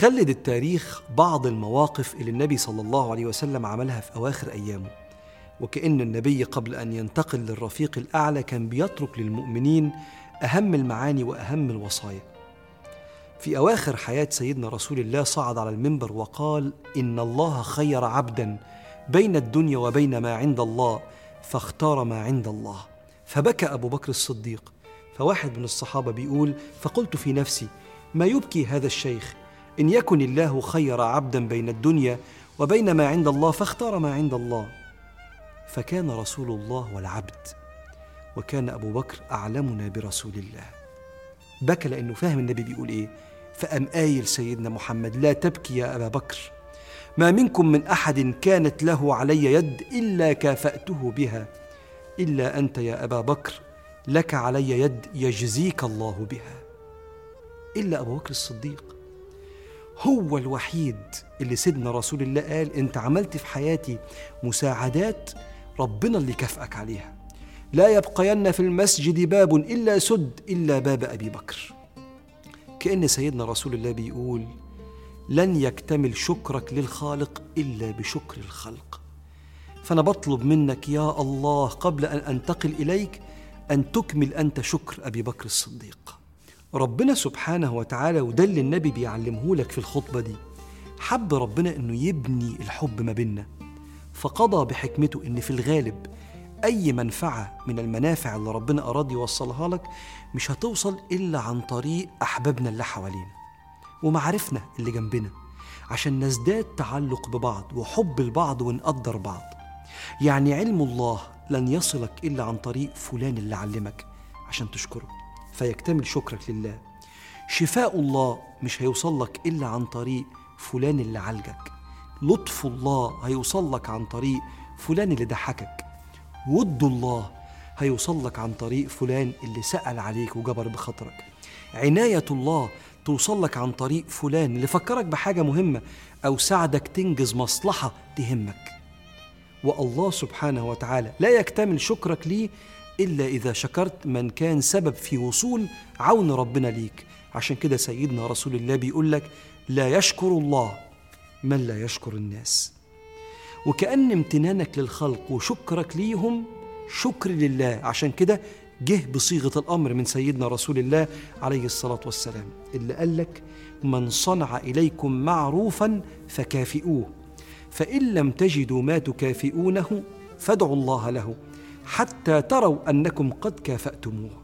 خلد التاريخ بعض المواقف اللي النبي صلى الله عليه وسلم عملها في أواخر أيامه. وكأن النبي قبل أن ينتقل للرفيق الأعلى كان بيترك للمؤمنين أهم المعاني وأهم الوصايا. في أواخر حياة سيدنا رسول الله صعد على المنبر وقال إن الله خير عبدا بين الدنيا وبين ما عند الله فاختار ما عند الله. فبكى أبو بكر الصديق. فواحد من الصحابة بيقول فقلت في نفسي ما يبكي هذا الشيخ إن يكن الله خير عبدا بين الدنيا وبين ما عند الله فاختار ما عند الله. فكان رسول الله والعبد وكان أبو بكر أعلمنا برسول الله. بكى لأنه فاهم النبي بيقول إيه؟ فأم آيل سيدنا محمد لا تبكي يا أبا بكر ما منكم من أحد كانت له علي يد إلا كافأته بها إلا أنت يا أبا بكر لك علي يد يجزيك الله بها. إلا أبو بكر الصديق. هو الوحيد اللي سيدنا رسول الله قال أنت عملت في حياتي مساعدات ربنا اللي كافئك عليها. لا يبقين في المسجد باب إلا سد إلا باب أبي بكر. كأن سيدنا رسول الله بيقول لن يكتمل شكرك للخالق إلا بشكر الخلق. فأنا بطلب منك يا الله قبل أن أنتقل إليك أن تكمل أنت شكر أبي بكر الصديق. ربنا سبحانه وتعالى وده اللي النبي بيعلمه لك في الخطبة دي. حب ربنا أنه يبني الحب ما بيننا. فقضى بحكمته أن في الغالب أي منفعة من المنافع اللي ربنا أراد يوصلها لك مش هتوصل إلا عن طريق أحبابنا اللي حوالينا ومعارفنا اللي جنبنا عشان نزداد تعلق ببعض وحب البعض ونقدر بعض. يعني علم الله لن يصلك إلا عن طريق فلان اللي علمك. عشان تشكره. فيكتمل شكرك لله. شفاء الله مش هيوصل لك إلا عن طريق فلان اللي عالجك. لطف الله هيوصل لك عن طريق فلان اللي ضحكك. ود الله هيوصل لك عن طريق فلان اللي سأل عليك وجبر بخاطرك. عناية الله توصل لك عن طريق فلان اللي فكرك بحاجة مهمة أو ساعدك تنجز مصلحة تهمك. والله سبحانه وتعالى لا يكتمل شكرك ليه إلا إذا شكرت من كان سبب في وصول عون ربنا ليك. عشان كده سيدنا رسول الله بيقول لك لا يشكر الله من لا يشكر الناس. وكأن امتنانك للخلق وشكرك ليهم شكر لله. عشان كده جه بصيغة الأمر من سيدنا رسول الله عليه الصلاة والسلام اللي قال لك من صنع إليكم معروفا فكافئوه فإن لم تجدوا ما تكافئونه فادعوا الله له. حتى تروا أنكم قد كافأتموه.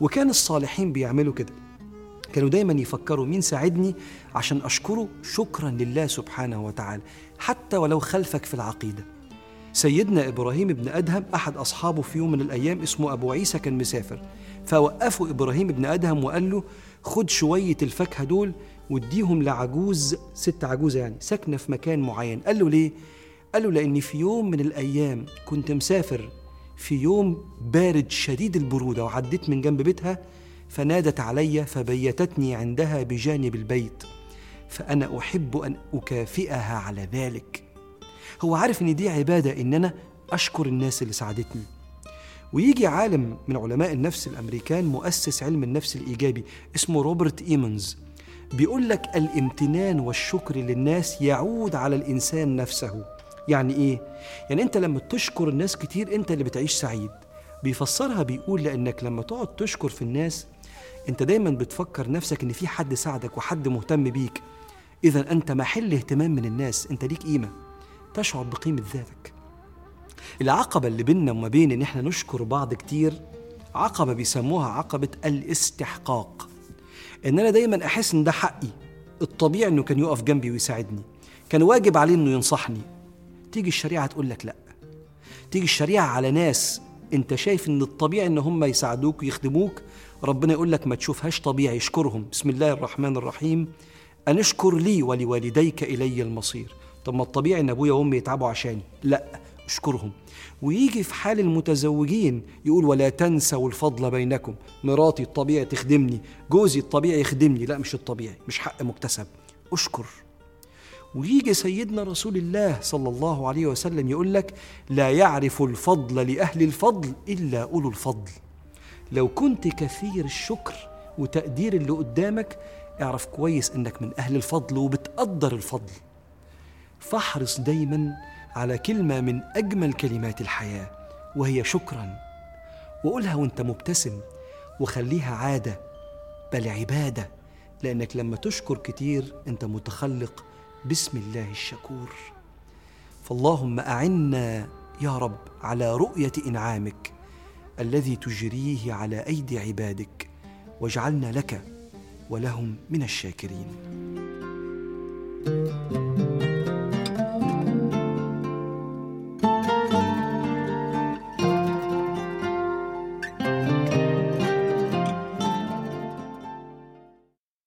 وكان الصالحين بيعملوا كده. كانوا دايما يفكروا مين ساعدني عشان أشكره شكرا لله سبحانه وتعالى حتى ولو خلفك في العقيدة. سيدنا إبراهيم بن أدهم أحد أصحابه في يوم من الأيام اسمه أبو عيسى كان مسافر. فوقفوا إبراهيم بن أدهم وقال له خد شوية الفاكهة دول واديهم لعجوز ست عجوزة يعني ساكنة في مكان معين. قال له ليه؟ قال له لأني في يوم من الأيام كنت مسافر في يوم بارد شديد البرودة وعديت من جنب بيتها فنادت علي فبيتتني عندها بجانب البيت فأنا أحب أن أكافئها على ذلك. هو عارف إن دي عبادة إن أنا أشكر الناس اللي ساعدتني. ويجي عالم من علماء النفس الأمريكان مؤسس علم النفس الإيجابي اسمه روبرت إيمونز بيقول لك الامتنان والشكر للناس يعود على الإنسان نفسه. يعني إيه؟ يعني أنت لما تشكر الناس كتير أنت اللي بتعيش سعيد. بيفسرها بيقول لأنك لما تقعد تشكر في الناس أنت دايما بتفكر نفسك إن في حد ساعدك وحد مهتم بيك. إذا أنت محل اهتمام من الناس أنت ليك قيمة. تشعر بقيمة ذاتك. العقبة اللي بيننا وما بين إن إحنا نشكر بعض كتير عقبة بيسموها عقبة الاستحقاق. إن أنا دايما أحس إن ده حقي. الطبيعي إنه كان يقف جنبي ويساعدني. كان واجب عليه إنه ينصحني. تيجي الشريعة تقول لك لأ. تيجي الشريعة على ناس أنت شايف إن الطبيعي إن هم يساعدوك ويخدموك ربنا يقول لك ما تشوفهاش طبيعي اشكرهم. بسم الله الرحمن الرحيم. أن اشكر لي ولوالديك إلي المصير. طب ما الطبيعي إن أبويا وأمي يتعبوا عشاني. لأ اشكرهم. ويجي في حال المتزوجين يقول ولا تنسوا الفضل بينكم. مراتي الطبيعي تخدمني جوزي الطبيعي يخدمني. لا مش الطبيعي مش حق مكتسب. اشكر. ويجي سيدنا رسول الله صلى الله عليه وسلم يقول لك لا يعرف الفضل لأهل الفضل إلا أولو الفضل. لو كنت كثير الشكر وتقدير اللي قدامك اعرف كويس إنك من أهل الفضل وبتقدر الفضل. فاحرص دايما على كلمة من أجمل كلمات الحياة وهي شكرا. وقولها وأنت مبتسم وخليها عادة بل عبادة. لأنك لما تشكر كتير أنت متخلق بسم الله الشكور. فاللهم أعنا يا رب على رؤية إنعامك الذي تجريه على أيدي عبادك واجعلنا لك ولهم من الشاكرين.